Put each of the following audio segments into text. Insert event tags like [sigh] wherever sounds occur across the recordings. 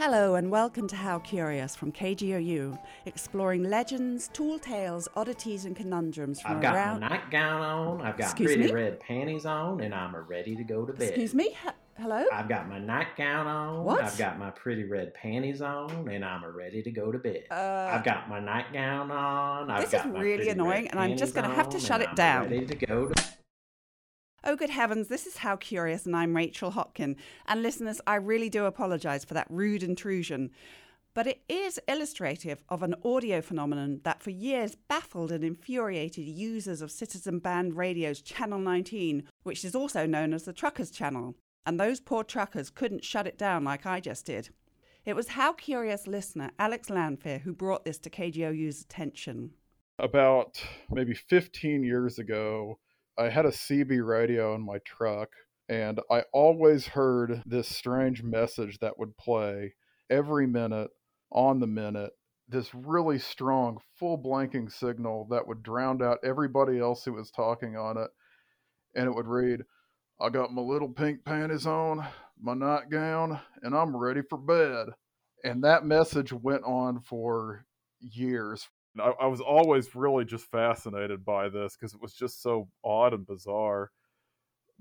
Hello and welcome to How Curious from KGOU, exploring legends, tall tales, oddities, and conundrums from I've got around. my nightgown on, I've got Excuse pretty me? red panties on, and I'm ready to go to bed. Excuse me? H- hello? I've got my nightgown on, What? I've got my pretty red panties on, and I'm ready to go to bed. Uh, I've got my nightgown on. I've This is really annoying, and I'm just gonna have to shut it I'm down. Ready to go to Oh, good heavens, this is How Curious, and I'm Rachel Hopkin. And listeners, I really do apologise for that rude intrusion. But it is illustrative of an audio phenomenon that for years baffled and infuriated users of Citizen Band Radio's Channel 19, which is also known as the Truckers Channel. And those poor truckers couldn't shut it down like I just did. It was How Curious listener Alex Lanfear who brought this to KGOU's attention. about maybe 15 years ago, I had a CB radio in my truck, and I always heard this strange message that would play every minute on the minute. This really strong, full blanking signal that would drown out everybody else who was talking on it. And it would read, I got my little pink panties on, my nightgown, and I'm ready for bed. And that message went on for years. I, I was always really just fascinated by this because it was just so odd and bizarre.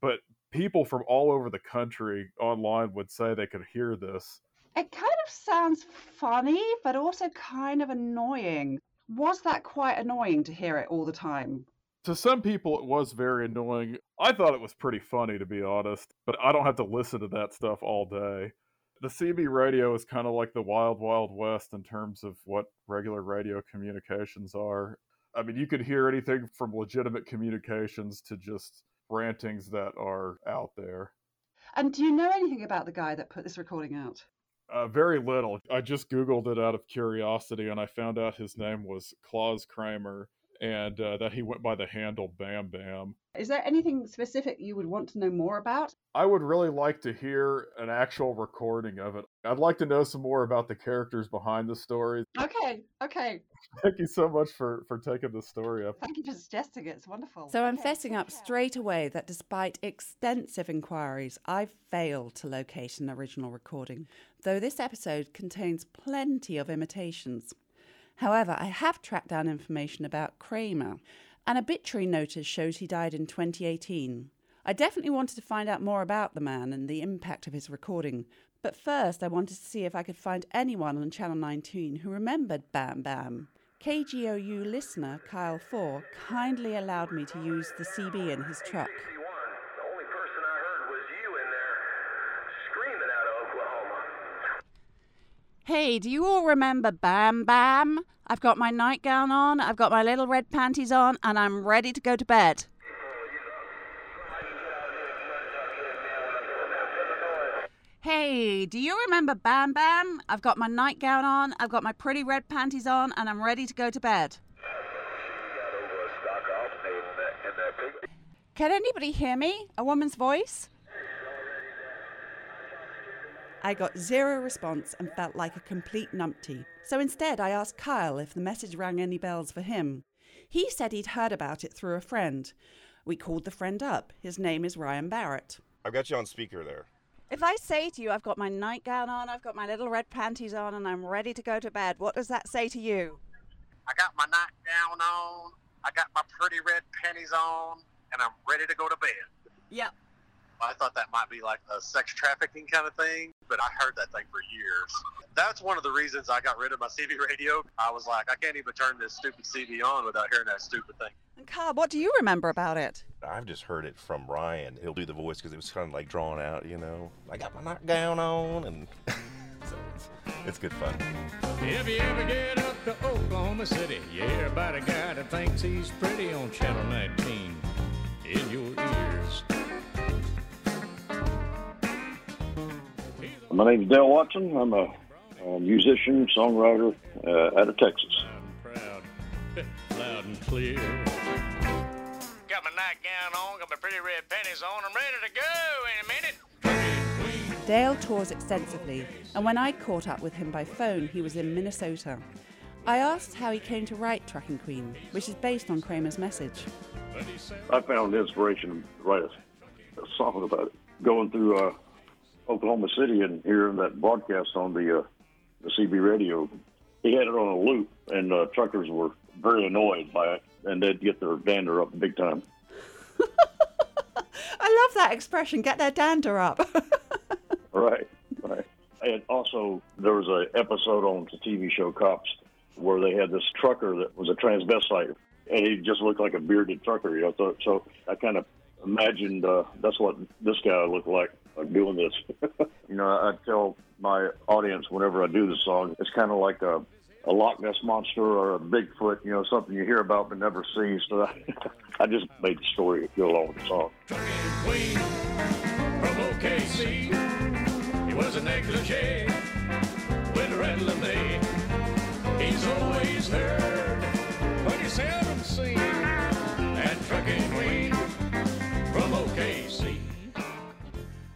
But people from all over the country online would say they could hear this. It kind of sounds funny, but also kind of annoying. Was that quite annoying to hear it all the time? To some people, it was very annoying. I thought it was pretty funny, to be honest, but I don't have to listen to that stuff all day. The CB radio is kind of like the wild, wild west in terms of what regular radio communications are. I mean, you could hear anything from legitimate communications to just rantings that are out there. And do you know anything about the guy that put this recording out? Uh, very little. I just Googled it out of curiosity and I found out his name was Klaus Kramer and uh, that he went by the handle Bam Bam. Is there anything specific you would want to know more about? I would really like to hear an actual recording of it. I'd like to know some more about the characters behind the story. Okay, okay. [laughs] Thank you so much for, for taking the story up. Thank you for suggesting it. It's wonderful. So I'm fessing up straight away that despite extensive inquiries, I've failed to locate an original recording, though this episode contains plenty of imitations. However, I have tracked down information about Kramer. An obituary notice shows he died in 2018. I definitely wanted to find out more about the man and the impact of his recording, but first I wanted to see if I could find anyone on Channel 19 who remembered Bam Bam. KGOU listener Kyle Four kindly allowed me to use the CB in his truck. The only person I heard was you in there screaming out of Oklahoma. Hey, do you all remember Bam Bam? I've got my nightgown on, I've got my little red panties on, and I'm ready to go to bed. Hey, do you remember Bam Bam? I've got my nightgown on, I've got my pretty red panties on, and I'm ready to go to bed. Can anybody hear me? A woman's voice? I got zero response and felt like a complete numpty. So instead, I asked Kyle if the message rang any bells for him. He said he'd heard about it through a friend. We called the friend up. His name is Ryan Barrett. I've got you on speaker there. If I say to you, I've got my nightgown on, I've got my little red panties on, and I'm ready to go to bed, what does that say to you? I got my nightgown on, I got my pretty red panties on, and I'm ready to go to bed. Yep. I thought that might be like a sex trafficking kind of thing, but I heard that thing for years. That's one of the reasons I got rid of my CB radio. I was like, I can't even turn this stupid CB on without hearing that stupid thing. And Kyle, what do you remember about it? I've just heard it from Ryan. He'll do the voice because it was kind of like drawn out, you know. I got my nightgown on, and [laughs] so it's, it's good fun. If you ever get up to Oklahoma City, you hear about a guy that thinks he's pretty on Channel 19 in your My name is Dale Watson. I'm a, a musician, songwriter uh, out of Texas. Loud and proud, loud and clear. Got my nightgown on, got my pretty red panties on. I'm ready to go in a minute. Dale tours extensively, and when I caught up with him by phone, he was in Minnesota. I asked how he came to write Trucking Queen, which is based on Kramer's message. I found inspiration to write a, a song about it. Going through uh, Oklahoma City and hearing that broadcast on the uh, the CB radio. He had it on a loop, and uh, truckers were very annoyed by it, and they'd get their dander up big time. [laughs] I love that expression. Get their dander up. [laughs] right, right. And also, there was a episode on the TV show Cops where they had this trucker that was a transvestite, and he just looked like a bearded trucker. You know, so, so I kind of imagined uh, that's what this guy looked like doing this. [laughs] you know, I tell my audience whenever I do the song, it's kind of like a, a Loch Ness monster or a Bigfoot. You know, something you hear about but never see. So I, [laughs] I just made the story go along with the song. Trucking queen from OKC. He was a negligee with a red lemonade. He's always heard, but he seldom seen. And trucking queen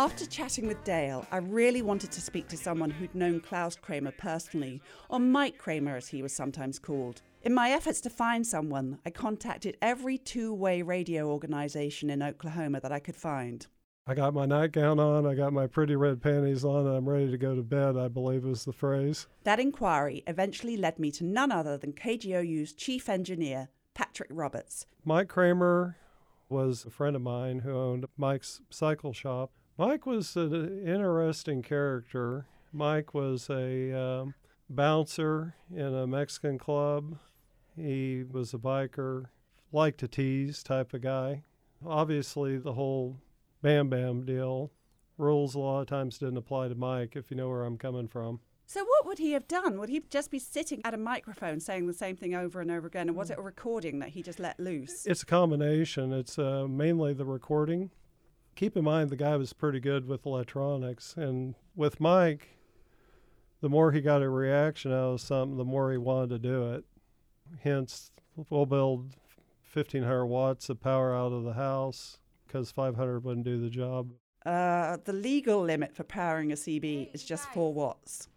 After chatting with Dale, I really wanted to speak to someone who'd known Klaus Kramer personally, or Mike Kramer as he was sometimes called. In my efforts to find someone, I contacted every two way radio organization in Oklahoma that I could find. I got my nightgown on, I got my pretty red panties on, and I'm ready to go to bed, I believe was the phrase. That inquiry eventually led me to none other than KGOU's chief engineer, Patrick Roberts. Mike Kramer was a friend of mine who owned Mike's cycle shop. Mike was an interesting character. Mike was a um, bouncer in a Mexican club. He was a biker, liked to tease type of guy. Obviously, the whole Bam Bam deal rules a lot of times didn't apply to Mike, if you know where I'm coming from. So, what would he have done? Would he just be sitting at a microphone saying the same thing over and over again? And was it a recording that he just let loose? It's a combination. It's uh, mainly the recording. Keep in mind, the guy was pretty good with electronics. And with Mike, the more he got a reaction out of something, the more he wanted to do it. Hence, we'll build 1500 watts of power out of the house because 500 wouldn't do the job. Uh, the legal limit for powering a CB is just 4 watts.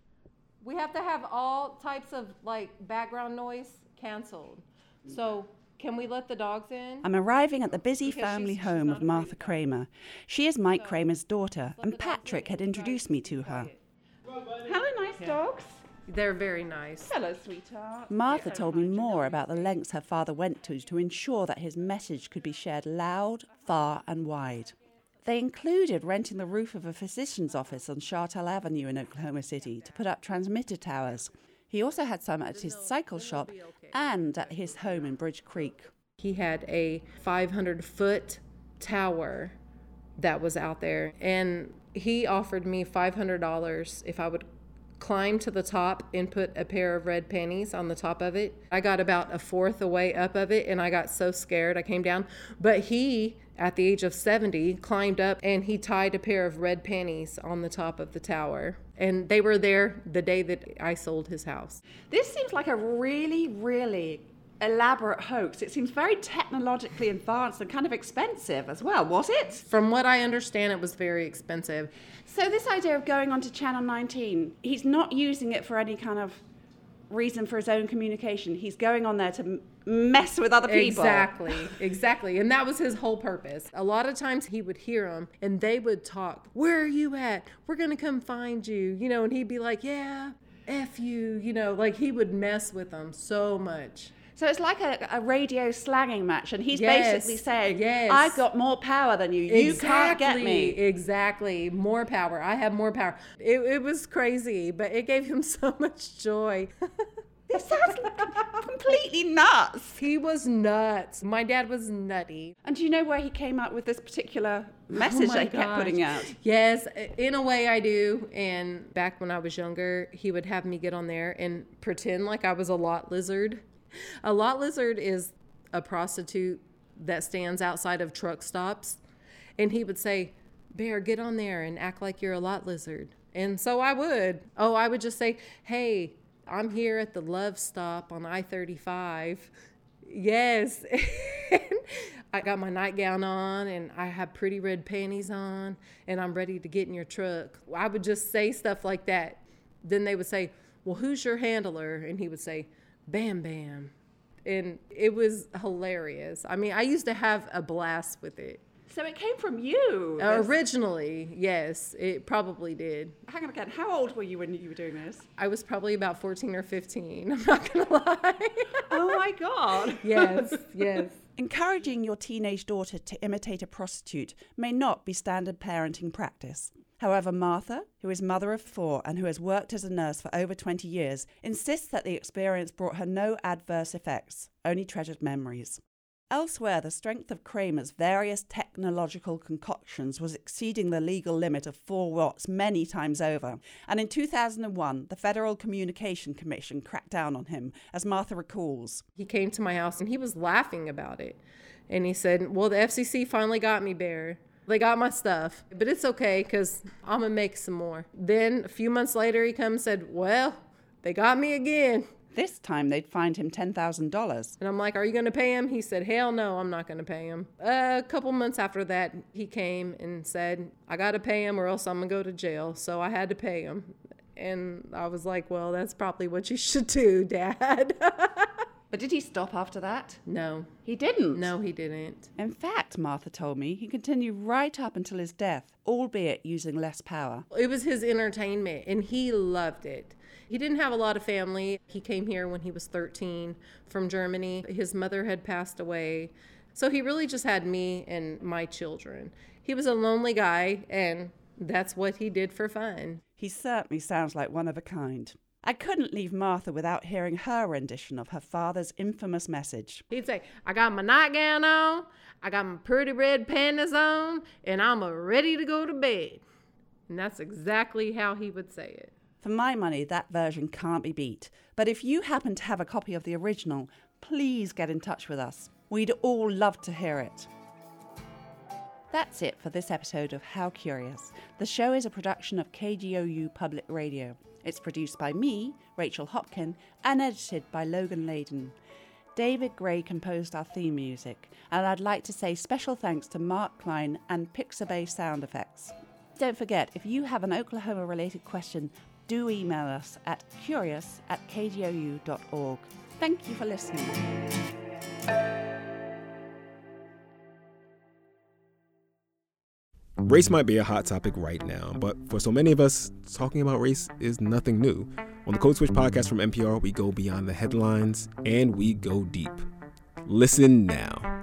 We have to have all types of like background noise canceled. So can we let the dogs in? I'm arriving at the busy Because family she's- she's home of Martha Kramer. She is Mike So, Kramer's daughter, and Patrick in. had introduced me to her. Hello, nice dogs. They're very nice. Hello, sweetheart. Martha told me more about the lengths her father went to to ensure that his message could be shared loud, far, and wide. They included renting the roof of a physician's office on Shartel Avenue in Oklahoma City to put up transmitter towers. He also had some at his cycle shop and at his home in Bridge Creek. He had a 500 foot tower that was out there, and he offered me $500 if I would climb to the top and put a pair of red panties on the top of it. I got about a fourth away up of it, and I got so scared I came down. But he, at the age of 70, climbed up and he tied a pair of red panties on the top of the tower. And they were there the day that I sold his house. This seems like a really, really elaborate hoax. It seems very technologically advanced and kind of expensive as well, was it? From what I understand, it was very expensive. So, this idea of going onto Channel 19, he's not using it for any kind of reason for his own communication. He's going on there to mess with other people. Exactly, exactly. And that was his whole purpose. A lot of times he would hear them and they would talk, Where are you at? We're going to come find you. You know, and he'd be like, Yeah, F you. You know, like he would mess with them so much. So it's like a, a radio slanging match, and he's Yes, basically saying, yes. I've got more power than you. You can't get me. Exactly. More power. I have more power. It, it was crazy, but it gave him [laughs] so much joy. [laughs] This sounds completely nuts. he was nuts. My dad was nutty. And do you know where he came up with this particular oh message Oh my they kept putting out? Yes, in a way I do. And back when I was younger, he would have me get on there and pretend like I was a lot lizard. A lot lizard is a prostitute that stands outside of truck stops. And he would say, Bear, get on there and act like you're a lot lizard. And so I would. Oh, I would just say, Hey, I'm here at the Love Stop on I 35. Yes. [laughs] I got my nightgown on and I have pretty red panties on and I'm ready to get in your truck. I would just say stuff like that. Then they would say, Well, who's your handler? And he would say, Bam Bam. And it was hilarious. I mean, I used to have a blast with it. So it came from you. Uh, originally, yes, it probably did. Hang on again. How old were you when you were doing this? I was probably about 14 or 15. [laughs] I'm not going to lie. Oh my God. [laughs] yes, yes. Encouraging your teenage daughter to imitate a prostitute may not be standard parenting practice. However, Martha, who is mother of four and who has worked as a nurse for over 20 years, insists that the experience brought her no adverse effects, only treasured memories. Elsewhere, the strength of Kramer's various technological concoctions was exceeding the legal limit of 4 watts many times over, and in 2001, the Federal Communication Commission cracked down on him, as Martha recalls. He came to my house and he was laughing about it. And he said, Well, the FCC finally got me, Bear. They got my stuff, but it's okay because I'm to make some more. Then a few months later, he comes and said, Well, they got me again. This time they'd fined him $10,000. And I'm like, Are you going to pay him? He said, Hell no, I'm not going to pay him. Uh, a couple months after that, he came and said, I got to pay him or else I'm going to go to jail. So I had to pay him. And I was like, Well, that's probably what you should do, [laughs] Dad. But did he stop after that? no, He didn't. no, he didn't. In fact, Martha told me he continued right up until his death, albeit using less power. It was his entertainment, and he loved it. He didn't have a lot of family. He came here when he was 13 from Germany. His mother had passed away. So he really just had me and my children. He was a lonely guy, and that's what he did for fun. He certainly sounds like one of a kind. I couldn't leave Martha without hearing her rendition of her father's infamous message. He'd say, I got my nightgown on, I got my pretty red panties on, and I'm a ready to go to bed. And that's exactly how he would say it. For my money, that version can't be beat. But if you happen to have a copy of the original, please get in touch with us. We'd all love to hear it. That's it for this episode of How Curious. The show is a production of KGOU Public Radio. It's produced by me, Rachel Hopkin, and edited by Logan Layden. David Gray composed our theme music, and I'd like to say special thanks to Mark Klein and Pixabay Sound Effects. Don't forget, if you have an Oklahoma related question, do email us at curious at kgou.org. Thank you for listening. Race mm-hmm. might be a hot topic right now, but for so many of us, talking about race is nothing new. On the Code Switch podcast from NPR, we go beyond the headlines and we go deep. Listen now.